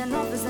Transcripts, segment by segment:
an officer.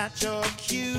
That your cue?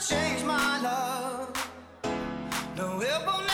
change my love. No, it will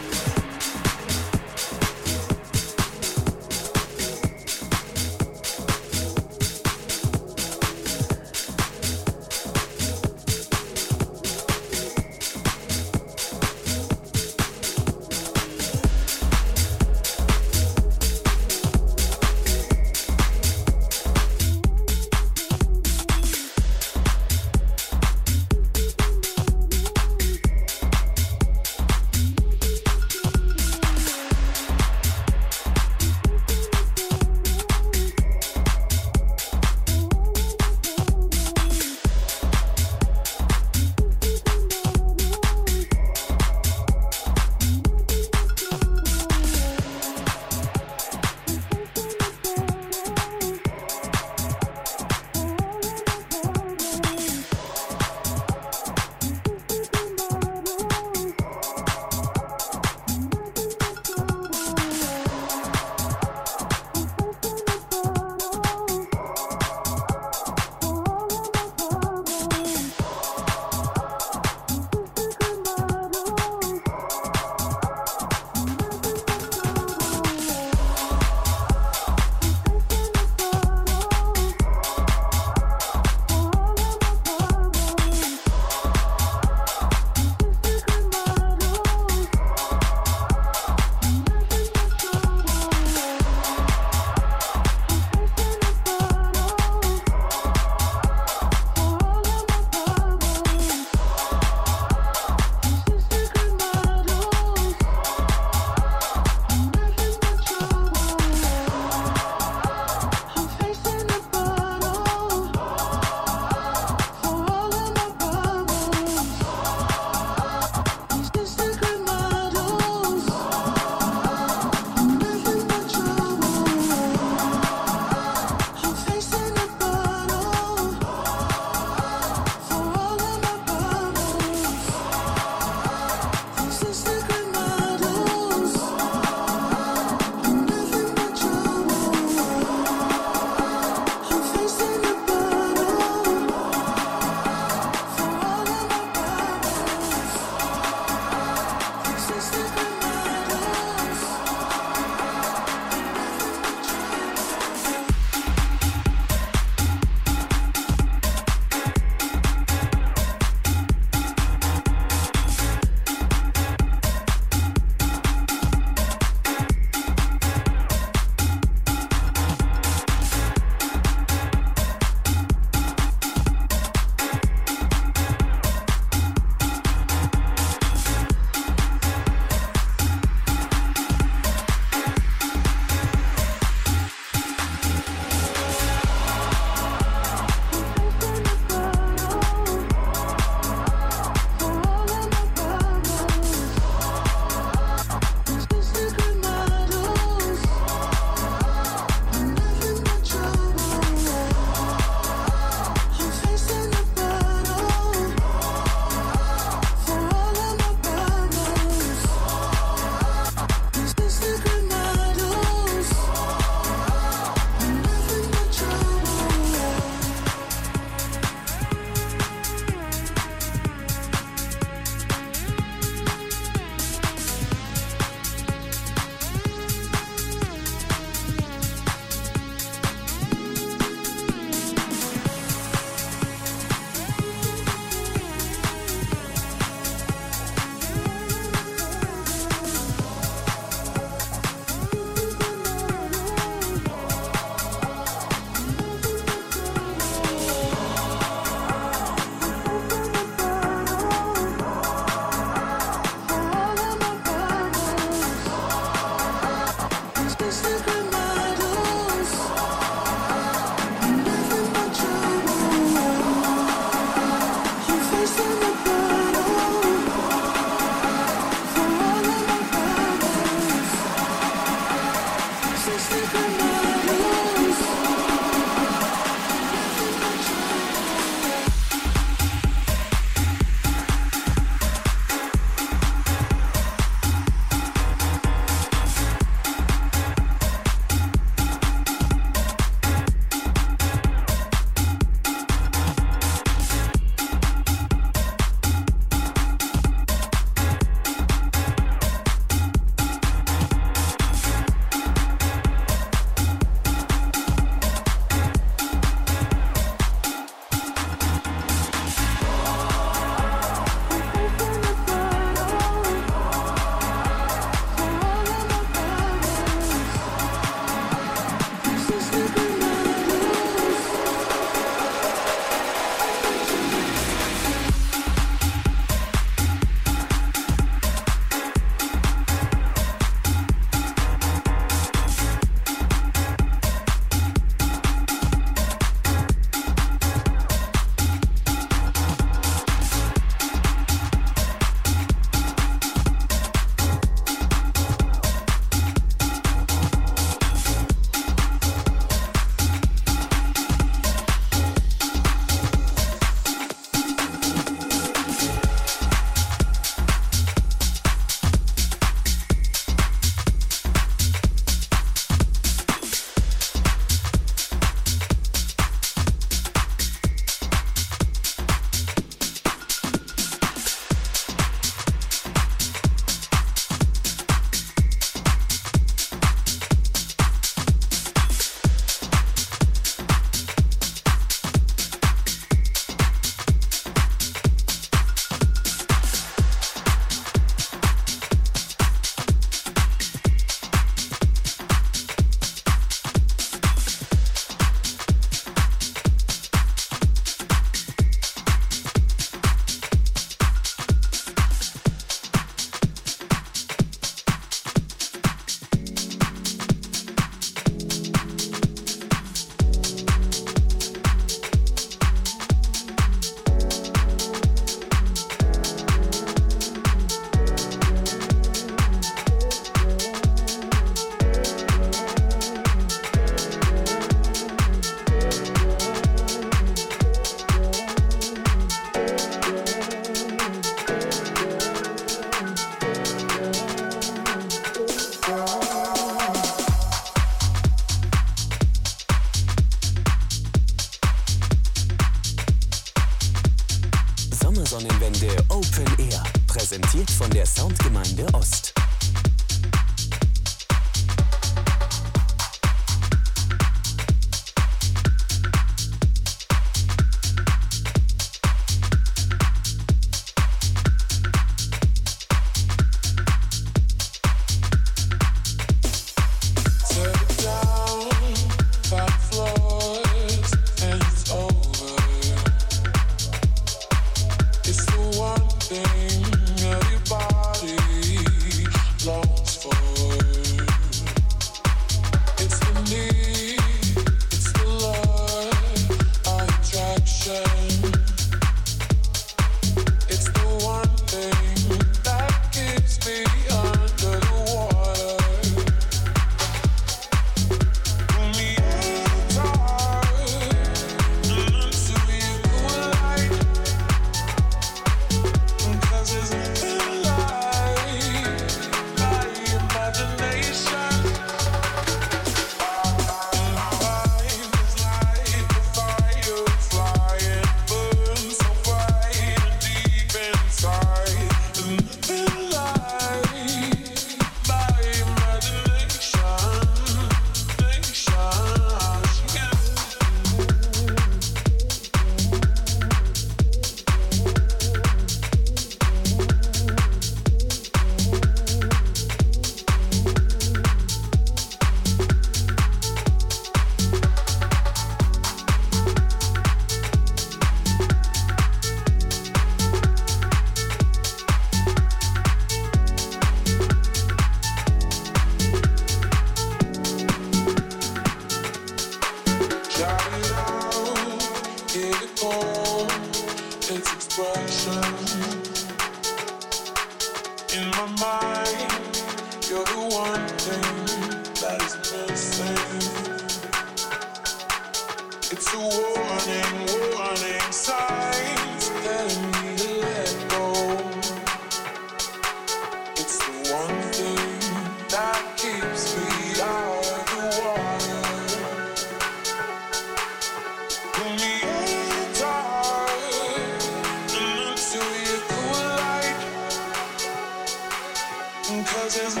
presence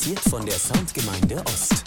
Präsentiert von der Soundgemeinde Ost.